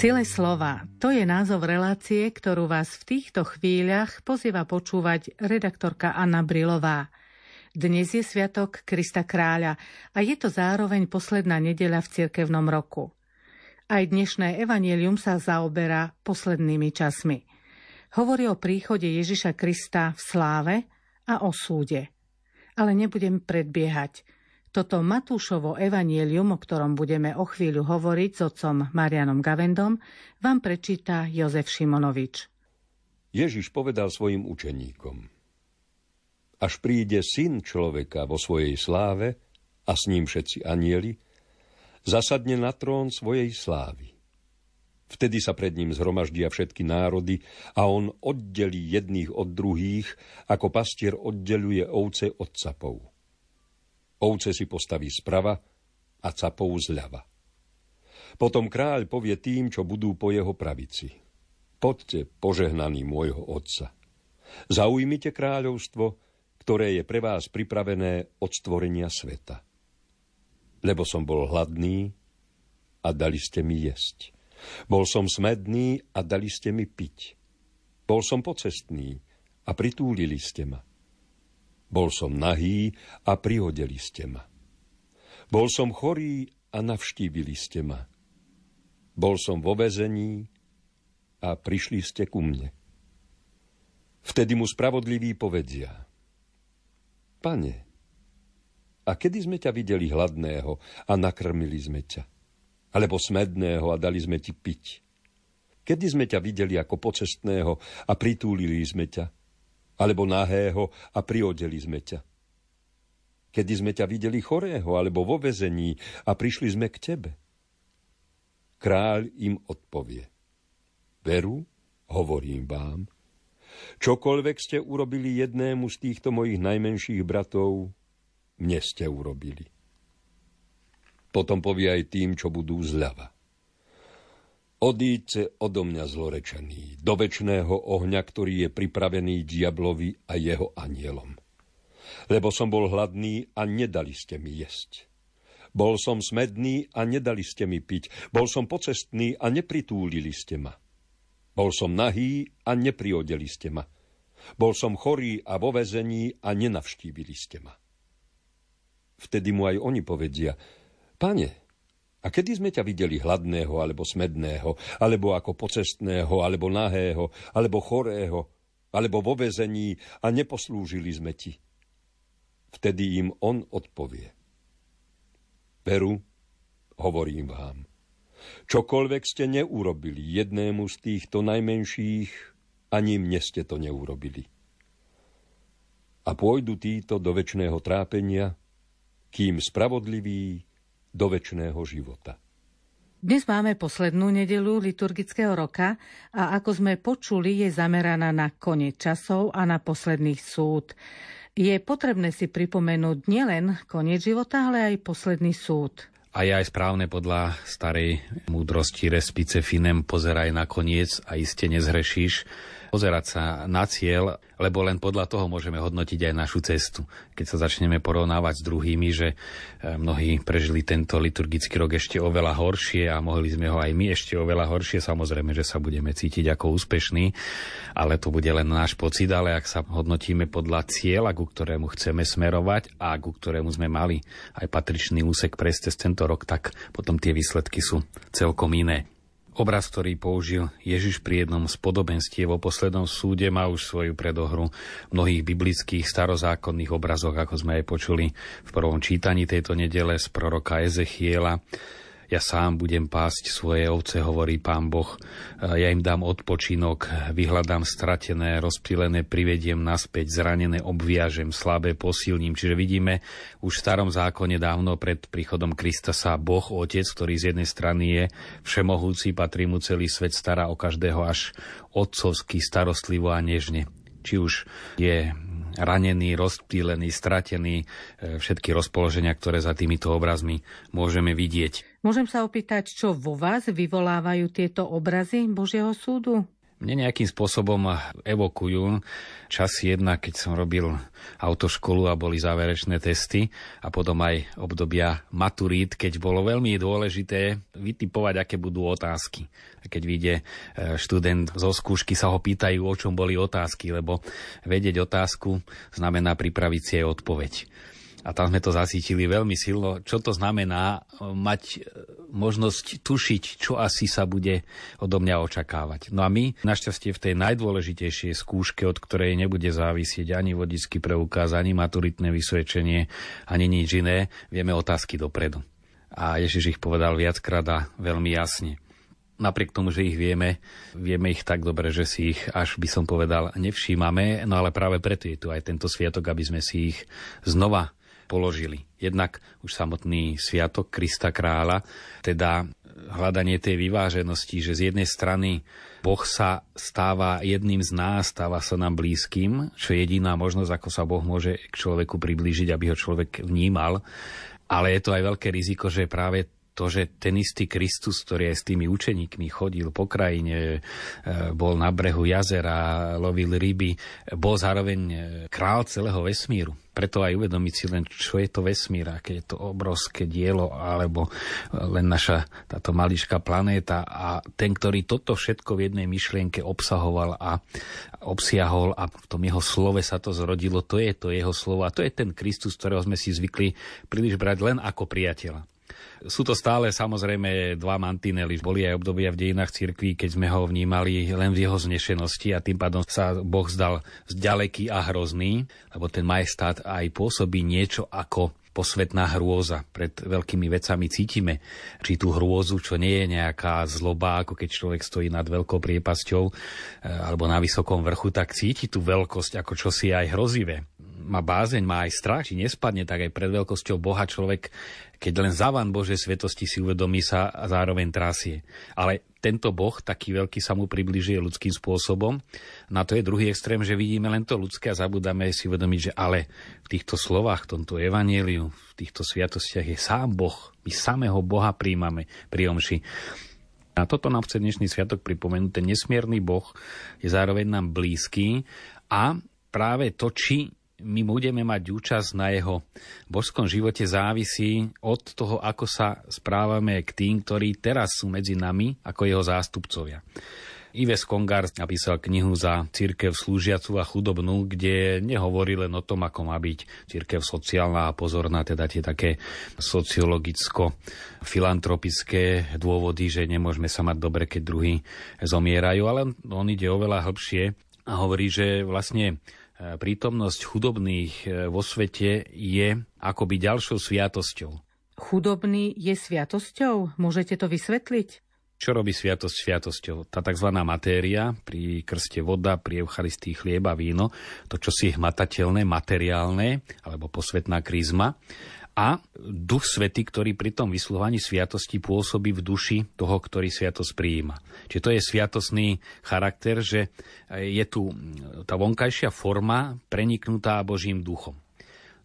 Sile slova. To je názov relácie, ktorú vás v týchto chvíľach pozýva počúvať redaktorka Anna Brilová. Dnes je Sviatok Krista Kráľa a je to zároveň posledná nedeľa v cirkevnom roku. Aj dnešné evanielium sa zaoberá poslednými časmi. Hovorí o príchode Ježiša Krista v sláve a o súde. Ale nebudem predbiehať. Toto Matúšovo evanielium, o ktorom budeme o chvíľu hovoriť s otcom Marianom Gavendom, vám prečíta Jozef Šimonovič. Ježiš povedal svojim učeníkom – až príde syn človeka vo svojej sláve a s ním všetci anieli, zasadne na trón svojej slávy. Vtedy sa pred ním zhromaždia všetky národy a on oddelí jedných od druhých, ako pastier oddeluje ovce od capov. Ovce si postaví sprava a capov zľava. Potom kráľ povie tým, čo budú po jeho pravici. Poďte, požehnaní môjho otca. Zaujmite kráľovstvo, ktoré je pre vás pripravené od stvorenia sveta. Lebo som bol hladný a dali ste mi jesť. Bol som smedný a dali ste mi piť. Bol som pocestný a pritúlili ste ma. Bol som nahý a prihodili ste ma. Bol som chorý a navštívili ste ma. Bol som vo vezení a prišli ste ku mne. Vtedy mu spravodliví povedia – Pane, a kedy sme ťa videli hladného a nakrmili sme ťa? Alebo smedného a dali sme ti piť? Kedy sme ťa videli ako pocestného a pritúlili sme ťa? Alebo nahého a priodeli sme ťa? Kedy sme ťa videli chorého alebo vo vezení a prišli sme k tebe? Kráľ im odpovie. Veru, hovorím vám, Čokoľvek ste urobili jednému z týchto mojich najmenších bratov, mne ste urobili. Potom povie aj tým, čo budú zľava. Odíďte odo mňa zlorečený, do väčšného ohňa, ktorý je pripravený diablovi a jeho anielom. Lebo som bol hladný a nedali ste mi jesť. Bol som smedný a nedali ste mi piť. Bol som pocestný a nepritúlili ste ma. Bol som nahý a nepriodeli ste ma. Bol som chorý a vo vezení a nenavštívili ste ma. Vtedy mu aj oni povedia, pane, a kedy sme ťa videli hladného alebo smedného, alebo ako pocestného, alebo nahého, alebo chorého, alebo vo vezení a neposlúžili sme ti? Vtedy im on odpovie. Veru, hovorím vám, Čokoľvek ste neurobili jednému z týchto najmenších, ani mne ste to neurobili. A pôjdu títo do väčšného trápenia, kým spravodliví do väčšného života. Dnes máme poslednú nedelu liturgického roka a ako sme počuli, je zameraná na koniec časov a na posledný súd. Je potrebné si pripomenúť nielen koniec života, ale aj posledný súd. A je aj správne podľa starej múdrosti respice finem pozeraj na koniec a iste nezhrešíš pozerať sa na cieľ, lebo len podľa toho môžeme hodnotiť aj našu cestu. Keď sa začneme porovnávať s druhými, že e, mnohí prežili tento liturgický rok ešte oveľa horšie a mohli sme ho aj my ešte oveľa horšie, samozrejme, že sa budeme cítiť ako úspešní, ale to bude len náš pocit, ale ak sa hodnotíme podľa cieľa, ku ktorému chceme smerovať a ku ktorému sme mali aj patričný úsek prejsť cez tento rok, tak potom tie výsledky sú celkom iné. Obraz, ktorý použil Ježiš pri jednom z podobenstiev o poslednom súde, má už svoju predohru v mnohých biblických starozákonných obrazoch, ako sme aj počuli v prvom čítaní tejto nedele z proroka Ezechiela. Ja sám budem pásť svoje ovce, hovorí pán Boh. Ja im dám odpočinok, vyhľadám stratené, rozptýlené, privediem naspäť, zranené obviažem, slabé posilním. Čiže vidíme, už v starom zákone dávno pred príchodom Krista sa Boh, Otec, ktorý z jednej strany je všemohúci, patrí mu celý svet, stará o každého až otcovský, starostlivo a nežne či už je ranený, rozptýlený, stratený, e, všetky rozpoloženia, ktoré za týmito obrazmi môžeme vidieť. Môžem sa opýtať, čo vo vás vyvolávajú tieto obrazy Božieho súdu? Mne nejakým spôsobom evokujú čas jedna, keď som robil autoškolu a boli záverečné testy a potom aj obdobia maturít, keď bolo veľmi dôležité vytipovať, aké budú otázky. Keď vyjde e, študent zo skúšky, sa ho pýtajú, o čom boli otázky, lebo vedieť otázku znamená pripraviť si aj odpoveď a tam sme to zasítili veľmi silno, čo to znamená e, mať e, možnosť tušiť, čo asi sa bude odo mňa očakávať. No a my, našťastie v tej najdôležitejšej skúške, od ktorej nebude závisieť ani vodický preukaz, ani maturitné vysvedčenie, ani nič iné, vieme otázky dopredu. A Ježiš ich povedal viackrát a veľmi jasne napriek tomu, že ich vieme, vieme ich tak dobre, že si ich, až by som povedal, nevšímame, no ale práve preto je tu aj tento sviatok, aby sme si ich znova položili. Jednak už samotný sviatok Krista kráľa, teda hľadanie tej vyváženosti, že z jednej strany Boh sa stáva jedným z nás, stáva sa nám blízkym, čo je jediná možnosť, ako sa Boh môže k človeku priblížiť, aby ho človek vnímal. Ale je to aj veľké riziko, že práve to, že ten istý Kristus, ktorý aj s tými učeníkmi chodil po krajine, e, bol na brehu jazera, lovil ryby, bol zároveň e, král celého vesmíru. Preto aj uvedomiť si len, čo je to vesmír, aké je to obrovské dielo, alebo len naša táto maličká planéta a ten, ktorý toto všetko v jednej myšlienke obsahoval a obsiahol a v tom jeho slove sa to zrodilo, to je to jeho slovo a to je ten Kristus, ktorého sme si zvykli príliš brať len ako priateľa. Sú to stále samozrejme dva mantinely. Boli aj obdobia v dejinách cirkví, keď sme ho vnímali len v jeho znešenosti a tým pádom sa Boh zdal zďaleký a hrozný, lebo ten majestát aj pôsobí niečo ako posvetná hrôza. Pred veľkými vecami cítime, či tú hrôzu, čo nie je nejaká zloba, ako keď človek stojí nad veľkou priepasťou eh, alebo na vysokom vrchu, tak cíti tú veľkosť ako čosi aj hrozivé. Má bázeň, má aj strach, či nespadne, tak aj pred veľkosťou Boha človek keď len závan Božej svetosti si uvedomí sa a zároveň trasie. Ale tento Boh, taký veľký, sa mu približuje ľudským spôsobom. Na to je druhý extrém, že vidíme len to ľudské a zabudáme si uvedomiť, že ale v týchto slovách, v tomto evanieliu, v týchto sviatostiach je sám Boh. My samého Boha príjmame pri omši. A toto nám chce dnešný sviatok pripomenúť. Ten nesmierny Boh je zároveň nám blízky a práve to, či my budeme mať účasť na jeho božskom živote závisí od toho, ako sa správame k tým, ktorí teraz sú medzi nami ako jeho zástupcovia. Ives Kongar napísal knihu za církev slúžiacu a chudobnú, kde nehovorí len o tom, ako má byť církev sociálna a pozorná, teda tie také sociologicko-filantropické dôvody, že nemôžeme sa mať dobre, keď druhí zomierajú, ale on ide oveľa hĺbšie a hovorí, že vlastne prítomnosť chudobných e, vo svete je akoby ďalšou sviatosťou. Chudobný je sviatosťou? Môžete to vysvetliť? Čo robí sviatosť sviatosťou? Tá tzv. matéria, pri krste voda, pri Eucharistii chlieba, víno, to čo si hmatateľné, materiálne, alebo posvetná krízma a Duch Svety, ktorý pri tom vysluhovaní sviatosti pôsobí v duši toho, ktorý sviatosť prijíma. Čiže to je sviatosný charakter, že je tu tá vonkajšia forma preniknutá Božím duchom.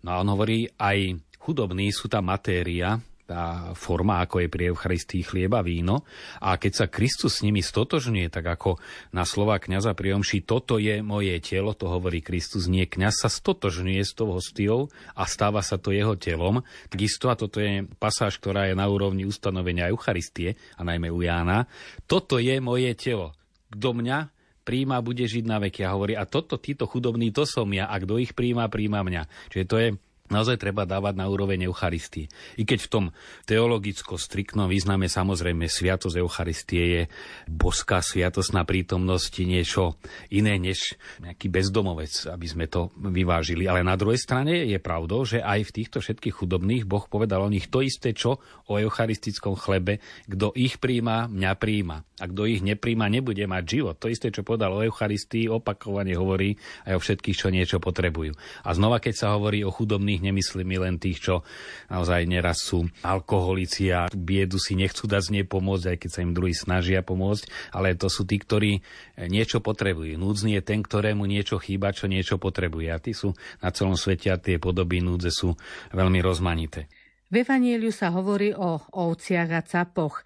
No a on hovorí, aj chudobní sú tá matéria, tá forma, ako je pri Eucharistii chlieba, víno. A keď sa Kristus s nimi stotožňuje, tak ako na slova kniaza pri omši, toto je moje telo, to hovorí Kristus, nie kňaz sa stotožňuje s tou hostiou a stáva sa to jeho telom. Takisto, a toto je pasáž, ktorá je na úrovni ustanovenia Eucharistie, a najmä u Jána, toto je moje telo. Kto mňa príjma, bude žiť na veky. A hovorí, a toto, títo chudobní, to som ja, a kto ich príjma, príjma mňa. Čiže to je naozaj treba dávať na úroveň Eucharistie. I keď v tom teologicko-striktnom význame samozrejme sviatosť Eucharistie je boská sviatosť na prítomnosti niečo iné než nejaký bezdomovec, aby sme to vyvážili. Ale na druhej strane je pravdou, že aj v týchto všetkých chudobných Boh povedal o nich to isté, čo o eucharistickom chlebe. Kto ich príjma, mňa príjma. A kto ich nepríjma, nebude mať život. To isté, čo povedal o Eucharistii, opakovane hovorí aj o všetkých, čo niečo potrebujú. A znova, keď sa hovorí o chudobných, nemyslím len tých, čo naozaj neraz sú alkoholici a biedu si nechcú dať z nej pomôcť, aj keď sa im druhí snažia pomôcť, ale to sú tí, ktorí niečo potrebujú. Núdzny je ten, ktorému niečo chýba, čo niečo potrebuje. A tí sú na celom svete a tie podoby núdze sú veľmi rozmanité. V Evanieliu sa hovorí o ovciach a capoch.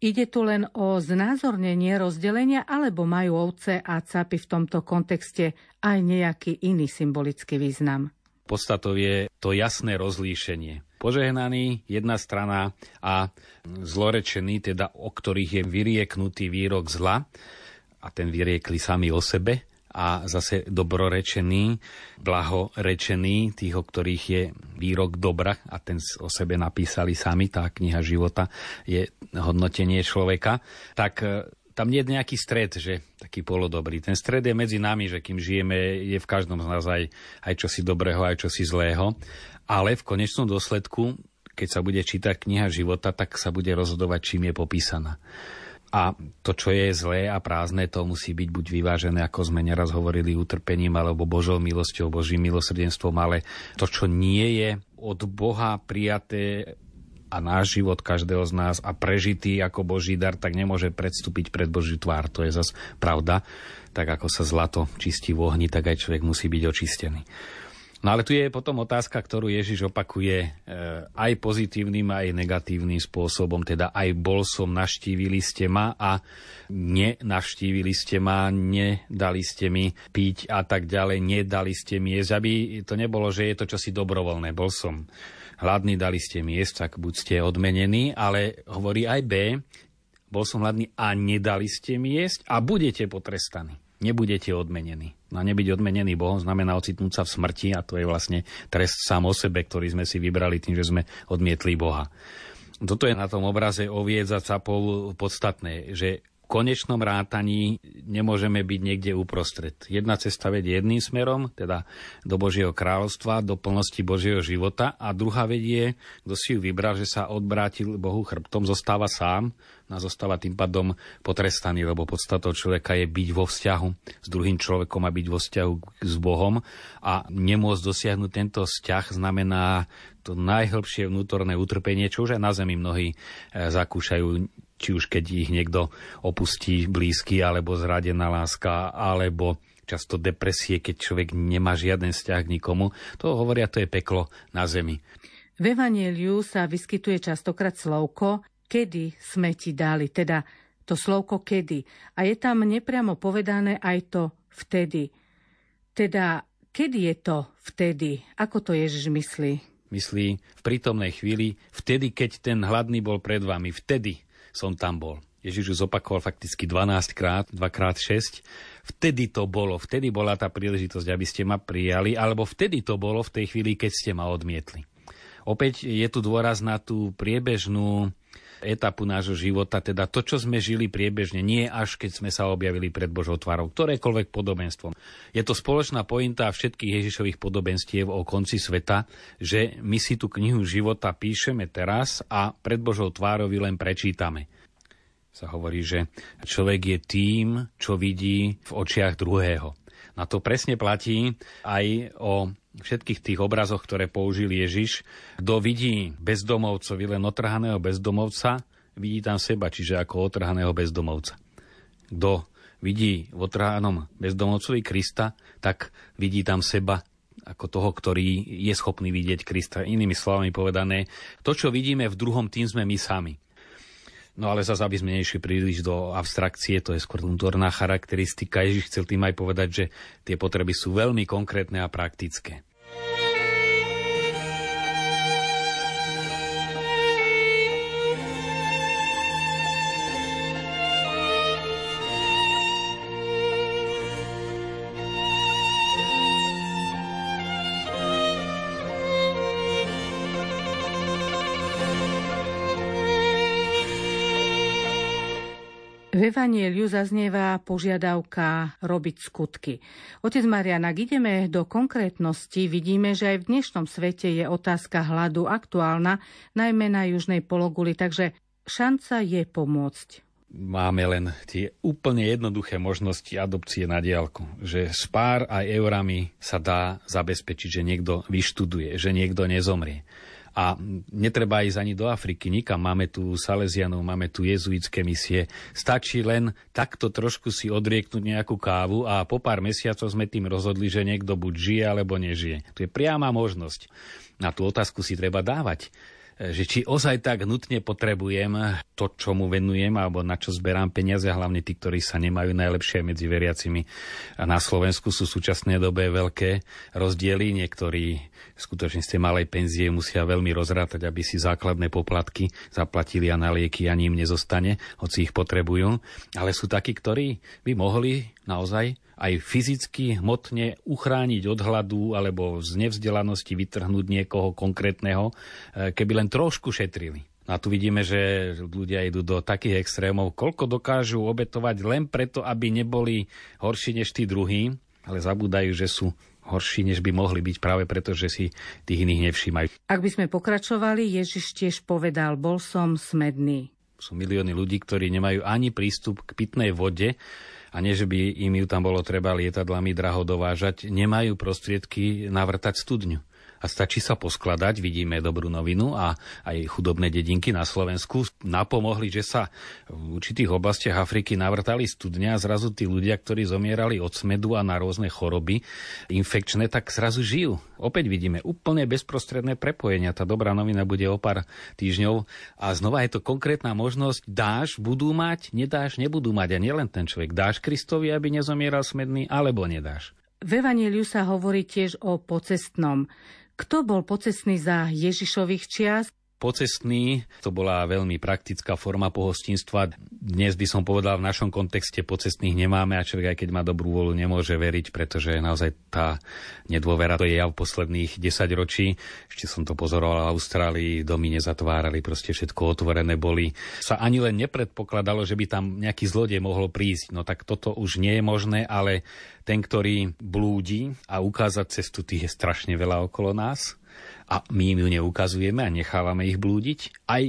Ide tu len o znázornenie rozdelenia, alebo majú ovce a capy v tomto kontexte aj nejaký iný symbolický význam? Podstatou je to jasné rozlíšenie. Požehnaný jedna strana a zlorečený, teda o ktorých je vyrieknutý výrok zla, a ten vyriekli sami o sebe, a zase dobrorečený, blahorečený, tých, o ktorých je výrok dobra a ten o sebe napísali sami, tá kniha života je hodnotenie človeka, tak e, tam nie je nejaký stred, že taký polodobrý. Ten stred je medzi nami, že kým žijeme, je v každom z nás aj, aj čosi dobrého, aj čosi zlého. Ale v konečnom dôsledku, keď sa bude čítať kniha života, tak sa bude rozhodovať, čím je popísaná. A to, čo je zlé a prázdne, to musí byť buď vyvážené, ako sme neraz hovorili, utrpením alebo Božou milosťou, Božím milosrdenstvom, ale to, čo nie je od Boha prijaté a náš život každého z nás a prežitý ako Boží dar, tak nemôže predstúpiť pred Boží tvár. To je zas pravda. Tak ako sa zlato čistí v ohni, tak aj človek musí byť očistený. No ale tu je potom otázka, ktorú Ježiš opakuje e, aj pozitívnym, aj negatívnym spôsobom. Teda aj bol som, naštívili ste ma a nenavštívili ste ma, nedali ste mi piť a tak ďalej, nedali ste mi jesť. Aby to nebolo, že je to čosi dobrovoľné. Bol som hladný, dali ste mi jesť, tak buď ste odmenení, ale hovorí aj B, bol som hladný a nedali ste mi a budete potrestaní nebudete odmenení. No a nebyť odmenený Bohom znamená ocitnúť sa v smrti a to je vlastne trest sám o sebe, ktorý sme si vybrali tým, že sme odmietli Boha. Toto je na tom obraze oviec a capov podstatné, že konečnom rátaní nemôžeme byť niekde uprostred. Jedna cesta vedie jedným smerom, teda do Božieho kráľovstva, do plnosti Božieho života a druhá vedie, kto si ju vybral, že sa odbrátil Bohu chrbtom, zostáva sám a zostáva tým pádom potrestaný, lebo podstatou človeka je byť vo vzťahu s druhým človekom a byť vo vzťahu s Bohom a nemôcť dosiahnuť tento vzťah znamená to najhlbšie vnútorné utrpenie, čo už aj na zemi mnohí e, zakúšajú či už keď ich niekto opustí blízky, alebo zradená láska, alebo často depresie, keď človek nemá žiaden vzťah k nikomu. To hovoria, to je peklo na zemi. V Evangeliu sa vyskytuje častokrát slovko, kedy sme ti dali, teda to slovko kedy. A je tam nepriamo povedané aj to vtedy. Teda, kedy je to vtedy? Ako to Ježiš myslí? Myslí v prítomnej chvíli, vtedy, keď ten hladný bol pred vami, vtedy som tam bol. Ježiš už zopakoval fakticky 12 krát, 2 krát 6. Vtedy to bolo, vtedy bola tá príležitosť, aby ste ma prijali, alebo vtedy to bolo v tej chvíli, keď ste ma odmietli. Opäť je tu dôraz na tú priebežnú etapu nášho života, teda to, čo sme žili priebežne, nie až keď sme sa objavili pred Božou tvárou, ktorékoľvek podobenstvom. Je to spoločná pointa všetkých Ježišových podobenstiev o konci sveta, že my si tú knihu života píšeme teraz a pred Božou tvárou len prečítame sa hovorí, že človek je tým, čo vidí v očiach druhého. Na to presne platí aj o všetkých tých obrazoch, ktoré použil Ježiš. Kto vidí bezdomovcovi, len otrhaného bezdomovca, vidí tam seba, čiže ako otrhaného bezdomovca. Kto vidí v otrhanom bezdomovcovi Krista, tak vidí tam seba ako toho, ktorý je schopný vidieť Krista. Inými slovami povedané, to, čo vidíme v druhom, tým sme my sami. No ale zase, aby sme nešli príliš do abstrakcie, to je skôr vnútorná charakteristika. Ježiš chcel tým aj povedať, že tie potreby sú veľmi konkrétne a praktické. Evanieliu zaznieva požiadavka robiť skutky. Otec Marian, ak ideme do konkrétnosti, vidíme, že aj v dnešnom svete je otázka hladu aktuálna, najmä na južnej pologuli, takže šanca je pomôcť. Máme len tie úplne jednoduché možnosti adopcie na diálku, že s pár aj eurami sa dá zabezpečiť, že niekto vyštuduje, že niekto nezomrie. A netreba ísť ani do Afriky, nikam. Máme tu Salesianov, máme tu jezuitské misie. Stačí len takto trošku si odrieknúť nejakú kávu a po pár mesiacov sme tým rozhodli, že niekto buď žije alebo nežije. To je priama možnosť. Na tú otázku si treba dávať že či ozaj tak nutne potrebujem to, čo mu venujem, alebo na čo zberám peniaze, hlavne tí, ktorí sa nemajú najlepšie medzi veriacimi. A na Slovensku sú v súčasnej dobe veľké rozdiely. Niektorí skutočne z tej malej penzie musia veľmi rozrátať, aby si základné poplatky zaplatili a na lieky ani im nezostane, hoci ich potrebujú. Ale sú takí, ktorí by mohli naozaj aj fyzicky, hmotne uchrániť od hladu alebo z nevzdelanosti vytrhnúť niekoho konkrétneho, e, keby len trošku šetrili. A tu vidíme, že ľudia idú do takých extrémov, koľko dokážu obetovať len preto, aby neboli horší než tí druhí, ale zabúdajú, že sú horší, než by mohli byť práve preto, že si tých iných nevšímajú. Ak by sme pokračovali, Ježiš tiež povedal, bol som smedný. Sú milióny ľudí, ktorí nemajú ani prístup k pitnej vode, a nie, že by im ju tam bolo treba lietadlami draho dovážať, nemajú prostriedky navrtať studňu a stačí sa poskladať, vidíme dobrú novinu a aj chudobné dedinky na Slovensku napomohli, že sa v určitých oblastiach Afriky navrtali studne a zrazu tí ľudia, ktorí zomierali od smedu a na rôzne choroby infekčné, tak zrazu žijú. Opäť vidíme úplne bezprostredné prepojenia. Tá dobrá novina bude o pár týždňov a znova je to konkrétna možnosť. Dáš, budú mať, nedáš, nebudú mať. A nielen ten človek. Dáš Kristovi, aby nezomieral smedný, alebo nedáš. V Evangeliu sa hovorí tiež o pocestnom. Kto bol pocestný za Ježišových čias? Pocestný, to bola veľmi praktická forma pohostinstva. Dnes by som povedal, v našom kontexte pocestných nemáme a človek aj keď má dobrú volu, nemôže veriť, pretože naozaj tá nedôvera, to je jav posledných 10 ročí. Ešte som to pozoroval v Austrálii, domy nezatvárali, proste všetko otvorené boli. Sa ani len nepredpokladalo, že by tam nejaký zlodej mohol prísť. No tak toto už nie je možné, ale ten, ktorý blúdi a ukázať cestu, tých je strašne veľa okolo nás a my im ju neukazujeme a nechávame ich blúdiť. Aj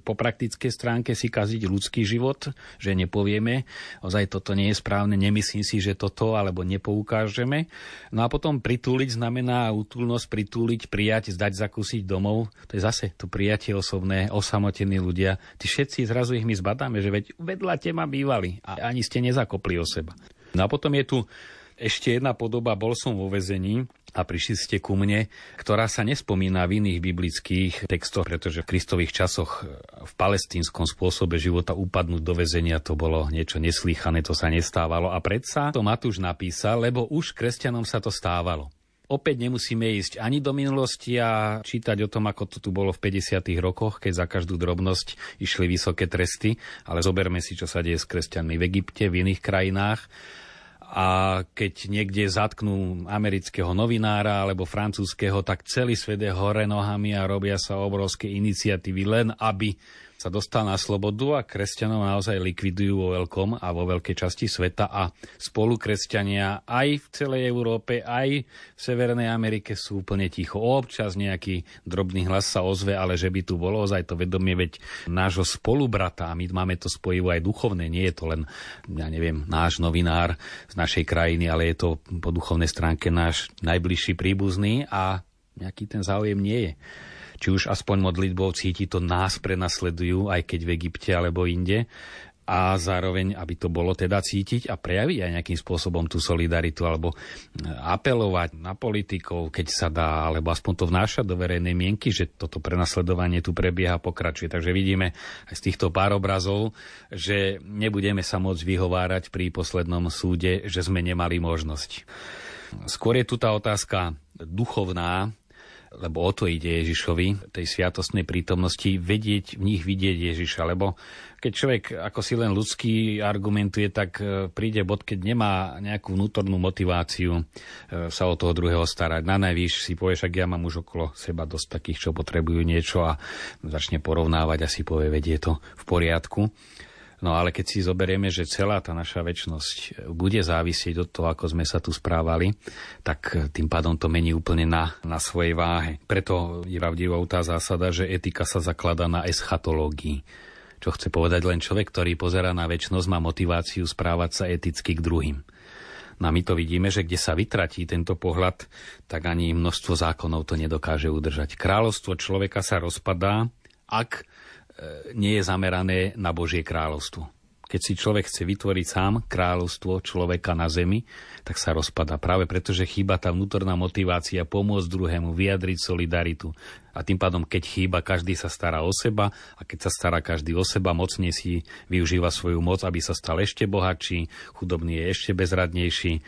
po praktickej stránke si kaziť ľudský život, že nepovieme, ozaj toto nie je správne, nemyslím si, že toto, alebo nepoukážeme. No a potom pritúliť znamená útulnosť, pritúliť, prijať, zdať, zakúsiť domov. To je zase to prijatie osobné, osamotení ľudia. Tí všetci zrazu ich my zbadáme, že veď vedľa teba bývali a ani ste nezakopli o seba. No a potom je tu ešte jedna podoba, bol som vo vezení a prišli ste ku mne, ktorá sa nespomína v iných biblických textoch, pretože v kristových časoch v palestínskom spôsobe života upadnúť do väzenia to bolo niečo neslýchané, to sa nestávalo. A predsa to Matúš napísal, lebo už kresťanom sa to stávalo. Opäť nemusíme ísť ani do minulosti a čítať o tom, ako to tu bolo v 50. rokoch, keď za každú drobnosť išli vysoké tresty, ale zoberme si, čo sa deje s kresťanmi v Egypte, v iných krajinách a keď niekde zatknú amerického novinára alebo francúzského, tak celý svet je hore nohami a robia sa obrovské iniciatívy len aby sa dostal na slobodu a kresťanov naozaj likvidujú vo veľkom a vo veľkej časti sveta a spolu kresťania aj v celej Európe, aj v Severnej Amerike sú úplne ticho. Občas nejaký drobný hlas sa ozve, ale že by tu bolo ozaj to vedomie, veď nášho spolubrata, a my máme to spojivo aj duchovné, nie je to len, ja neviem, náš novinár z našej krajiny, ale je to po duchovnej stránke náš najbližší príbuzný a nejaký ten záujem nie je či už aspoň modlitbou cíti, to nás prenasledujú, aj keď v Egypte alebo inde a zároveň, aby to bolo teda cítiť a prejaviť aj nejakým spôsobom tú solidaritu alebo apelovať na politikov, keď sa dá, alebo aspoň to vnášať do verejnej mienky, že toto prenasledovanie tu prebieha pokračuje. Takže vidíme aj z týchto pár obrazov, že nebudeme sa môcť vyhovárať pri poslednom súde, že sme nemali možnosť. Skôr je tu tá otázka duchovná, lebo o to ide Ježišovi, tej sviatostnej prítomnosti, vedieť, v nich vidieť Ježiša, lebo keď človek ako si len ľudský argumentuje, tak e, príde bod, keď nemá nejakú vnútornú motiváciu e, sa o toho druhého starať. Na najvýš si povieš, ak ja mám už okolo seba dosť takých, čo potrebujú niečo a začne porovnávať a si povie, vedie to v poriadku. No ale keď si zoberieme, že celá tá naša väčnosť bude závisieť od toho, ako sme sa tu správali, tak tým pádom to mení úplne na, na svojej váhe. Preto je pravdivou tá zásada, že etika sa zakladá na eschatológii. Čo chce povedať len človek, ktorý pozera na väčnosť, má motiváciu správať sa eticky k druhým. No a my to vidíme, že kde sa vytratí tento pohľad, tak ani množstvo zákonov to nedokáže udržať. Kráľovstvo človeka sa rozpadá, ak E, nie je zamerané na Božie kráľovstvo. Keď si človek chce vytvoriť sám kráľovstvo človeka na zemi, tak sa rozpada. Práve preto, že chýba tá vnútorná motivácia pomôcť druhému, vyjadriť solidaritu. A tým pádom, keď chýba, každý sa stará o seba a keď sa stará každý o seba, mocne si využíva svoju moc, aby sa stal ešte bohatší, chudobný je ešte bezradnejší.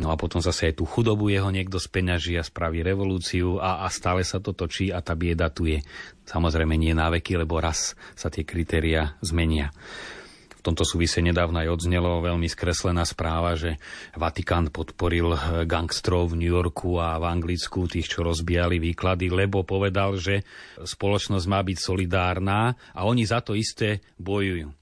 No a potom zase aj tú chudobu jeho niekto speňaží a spraví revolúciu a, a stále sa to točí a tá bieda tu je. Samozrejme nie na veky, lebo raz sa tie kritéria zmenia tomto súvise nedávno aj odznelo veľmi skreslená správa, že Vatikán podporil eh, gangstrov v New Yorku a v Anglicku, tých, čo rozbijali výklady, lebo povedal, že spoločnosť má byť solidárna a oni za to isté bojujú.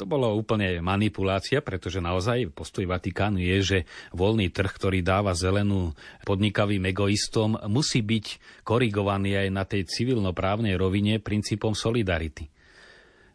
To bolo úplne manipulácia, pretože naozaj postoj Vatikánu je, že voľný trh, ktorý dáva zelenú podnikavým egoistom, musí byť korigovaný aj na tej civilnoprávnej rovine princípom solidarity.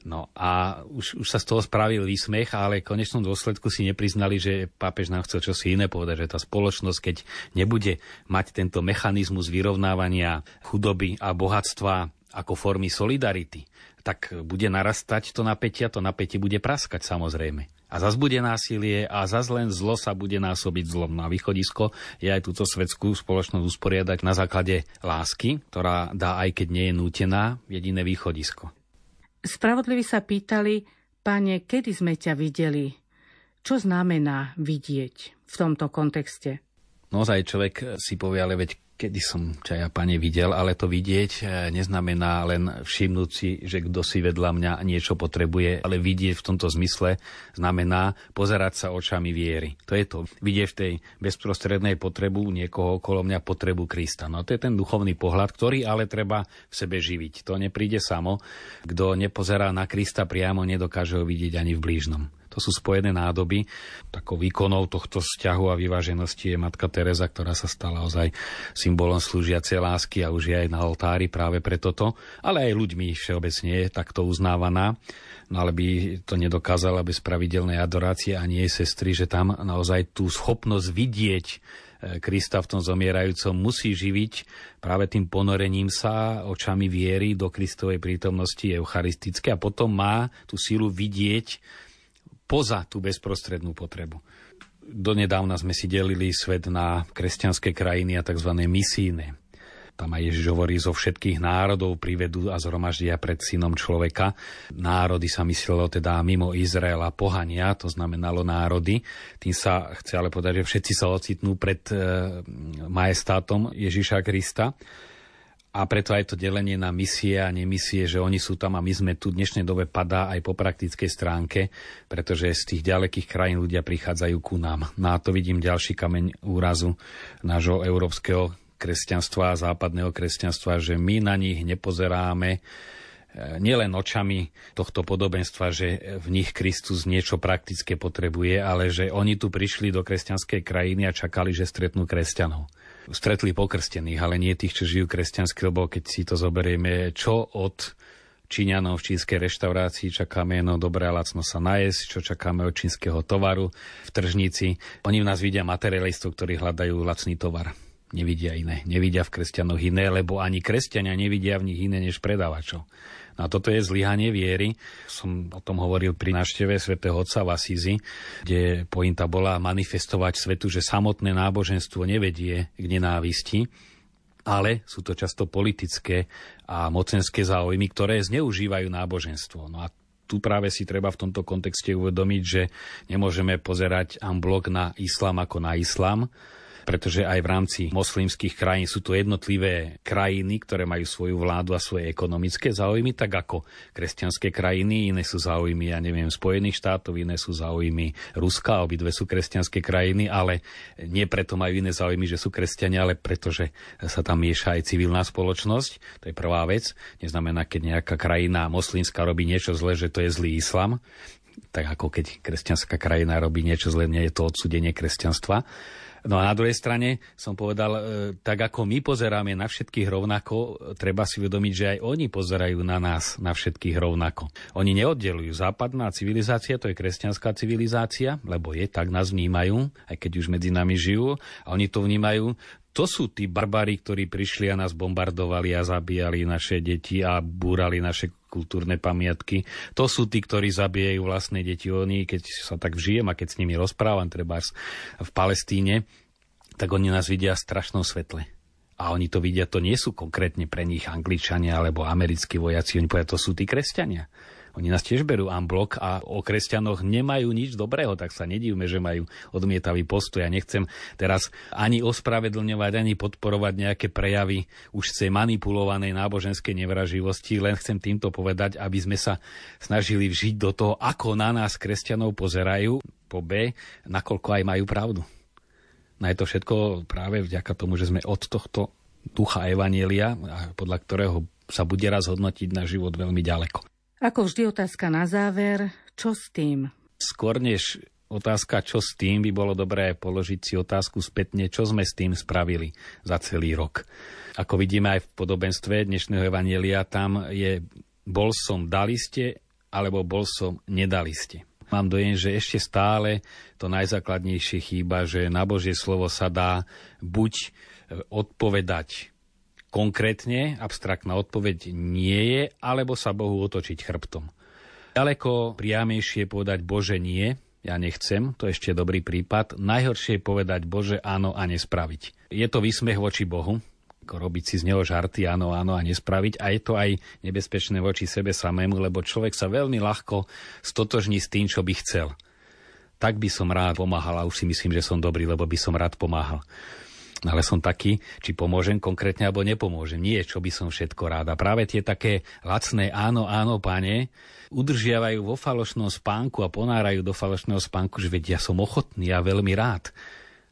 No a už, už sa z toho spravil výsmech, ale v konečnom dôsledku si nepriznali, že pápež nám chcel čosi iné povedať, že tá spoločnosť, keď nebude mať tento mechanizmus vyrovnávania chudoby a bohatstva ako formy solidarity, tak bude narastať to napätie a to napätie bude praskať samozrejme. A zas bude násilie a zas len zlo sa bude násobiť zlom. Na východisko je aj túto svetskú spoločnosť usporiadať na základe lásky, ktorá dá, aj keď nie je nútená, jediné východisko. Spravodliví sa pýtali, pane, kedy sme ťa videli? Čo znamená vidieť v tomto kontexte? Naozaj človek si povie, ale veď kedy som ťa ja, pane, videl, ale to vidieť e, neznamená len všimnúť si, že kto si vedľa mňa niečo potrebuje, ale vidieť v tomto zmysle znamená pozerať sa očami viery. To je to. Vidieť v tej bezprostrednej potrebu niekoho okolo mňa potrebu Krista. No to je ten duchovný pohľad, ktorý ale treba v sebe živiť. To nepríde samo. Kto nepozerá na Krista priamo, nedokáže ho vidieť ani v blížnom. To sú spojené nádoby. Takou výkonou tohto vzťahu a vyváženosti je Matka Teresa, ktorá sa stala ozaj symbolom slúžiacej lásky a už je aj na oltári práve pre toto, ale aj ľuďmi všeobecne je takto uznávaná. No ale by to nedokázala bez pravidelnej adorácie ani jej sestry, že tam naozaj tú schopnosť vidieť e, Krista v tom zomierajúcom musí živiť práve tým ponorením sa očami viery do Kristovej prítomnosti eucharistické a potom má tú sílu vidieť poza tú bezprostrednú potrebu. Donedávna sme si delili svet na kresťanské krajiny a tzv. misíne. Tam aj Ježiš hovorí, zo všetkých národov privedú a zhromaždia pred synom človeka. Národy sa myslelo teda mimo Izraela pohania, to znamenalo národy. Tým sa chce ale povedať, že všetci sa ocitnú pred e, majestátom Ježiša Krista a preto aj to delenie na misie a nemisie, že oni sú tam a my sme tu v dnešnej dobe padá aj po praktickej stránke, pretože z tých ďalekých krajín ľudia prichádzajú ku nám. Na no to vidím ďalší kameň úrazu nášho európskeho kresťanstva a západného kresťanstva, že my na nich nepozeráme nielen očami tohto podobenstva, že v nich Kristus niečo praktické potrebuje, ale že oni tu prišli do kresťanskej krajiny a čakali, že stretnú kresťanov. Stretli pokrstených, ale nie tých, čo žijú kresťansky, lebo keď si to zoberieme, čo od Číňanov v čínskej reštaurácii čakáme no dobré a lacno sa najesť, čo čakáme od čínskeho tovaru v tržnici. Oni v nás vidia materialistov, ktorí hľadajú lacný tovar. Nevidia iné. Nevidia v kresťanoch iné, lebo ani kresťania nevidia v nich iné než predávačov. No a toto je zlyhanie viery. Som o tom hovoril pri návšteve svätého Otca v Asízi, kde pointa bola manifestovať svetu, že samotné náboženstvo nevedie k nenávisti, ale sú to často politické a mocenské záujmy, ktoré zneužívajú náboženstvo. No a tu práve si treba v tomto kontexte uvedomiť, že nemôžeme pozerať amblok na islám ako na islám, pretože aj v rámci moslimských krajín sú to jednotlivé krajiny, ktoré majú svoju vládu a svoje ekonomické záujmy, tak ako kresťanské krajiny, iné sú záujmy, ja neviem, Spojených štátov, iné sú záujmy Ruska, obidve sú kresťanské krajiny, ale nie preto majú iné záujmy, že sú kresťania, ale preto, že sa tam mieša aj civilná spoločnosť. To je prvá vec. Neznamená, keď nejaká krajina moslimská robí niečo zlé, že to je zlý islam tak ako keď kresťanská krajina robí niečo zlé, nie je to odsudenie kresťanstva. No a na druhej strane som povedal, e, tak ako my pozeráme na všetkých rovnako, treba si uvedomiť, že aj oni pozerajú na nás, na všetkých rovnako. Oni neoddelujú. Západná civilizácia, to je kresťanská civilizácia, lebo je, tak nás vnímajú, aj keď už medzi nami žijú, a oni to vnímajú To sú tí barbári, ktorí prišli a nás bombardovali a zabíjali naše deti a búrali naše kultúrne pamiatky. To sú tí, ktorí zabíjajú vlastné deti. Oni, keď sa tak vžijem a keď s nimi rozprávam, treba v Palestíne, tak oni nás vidia v strašnom svetle. A oni to vidia, to nie sú konkrétne pre nich Angličania alebo americkí vojaci, oni povedia, to sú tí kresťania. Oni nás tiež berú amblok a o kresťanoch nemajú nič dobrého, tak sa nedívme, že majú odmietavý postoj. Ja nechcem teraz ani ospravedlňovať, ani podporovať nejaké prejavy už z manipulovanej náboženskej nevraživosti, len chcem týmto povedať, aby sme sa snažili vžiť do toho, ako na nás kresťanov pozerajú, po B, nakoľko aj majú pravdu. Na je to všetko práve vďaka tomu, že sme od tohto ducha Evanielia, podľa ktorého sa bude raz hodnotiť na život veľmi ďaleko. Ako vždy otázka na záver, čo s tým? Skôr než otázka, čo s tým, by bolo dobré položiť si otázku spätne, čo sme s tým spravili za celý rok. Ako vidíme aj v podobenstve dnešného Evanielia, tam je bol som dali ste, alebo bol som nedali ste. Mám dojem, že ešte stále to najzákladnejšie chýba, že na Božie slovo sa dá buď odpovedať Konkrétne abstraktná odpoveď nie je, alebo sa Bohu otočiť chrbtom. Ďaleko priamejšie povedať Bože nie, ja nechcem, to je ešte dobrý prípad. Najhoršie je povedať Bože áno a nespraviť. Je to výsmech voči Bohu, ako robiť si z neho žarty áno, áno a nespraviť. A je to aj nebezpečné voči sebe samému, lebo človek sa veľmi ľahko stotožní s tým, čo by chcel. Tak by som rád pomáhal a už si myslím, že som dobrý, lebo by som rád pomáhal ale som taký, či pomôžem konkrétne alebo nepomôžem. Nie, čo by som všetko rád. A práve tie také lacné áno, áno, pane, udržiavajú vo falošnom spánku a ponárajú do falošného spánku, že vedia, ja som ochotný a veľmi rád.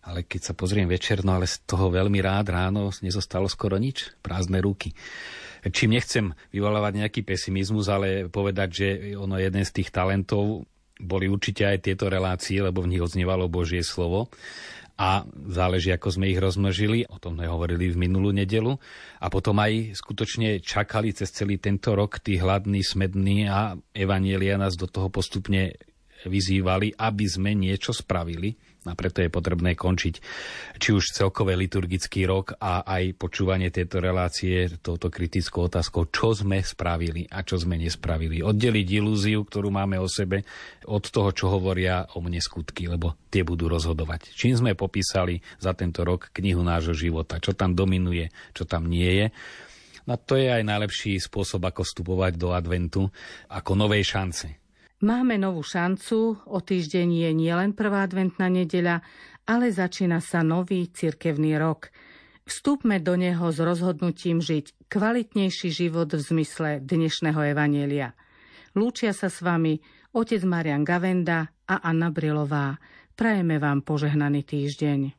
Ale keď sa pozriem večer, no ale z toho veľmi rád ráno nezostalo skoro nič, prázdne ruky. Čím nechcem vyvolávať nejaký pesimizmus, ale povedať, že ono jeden z tých talentov boli určite aj tieto relácie, lebo v nich odznievalo Božie slovo a záleží, ako sme ich rozmnožili, o tom sme hovorili v minulú nedelu, a potom aj skutočne čakali cez celý tento rok tí hladní, smední a evanielia nás do toho postupne vyzývali, aby sme niečo spravili a preto je potrebné končiť či už celkové liturgický rok a aj počúvanie tejto relácie touto kritickou otázkou, čo sme spravili a čo sme nespravili. Oddeliť ilúziu, ktorú máme o sebe, od toho, čo hovoria o mne skutky, lebo tie budú rozhodovať. Čím sme popísali za tento rok knihu nášho života, čo tam dominuje, čo tam nie je. No to je aj najlepší spôsob, ako vstupovať do adventu, ako novej šance Máme novú šancu, o týždeň je nielen prvá adventná nedeľa, ale začína sa nový cirkevný rok. Vstúpme do neho s rozhodnutím žiť kvalitnejší život v zmysle dnešného evanielia. Lúčia sa s vami otec Marian Gavenda a Anna Brilová. Prajeme vám požehnaný týždeň.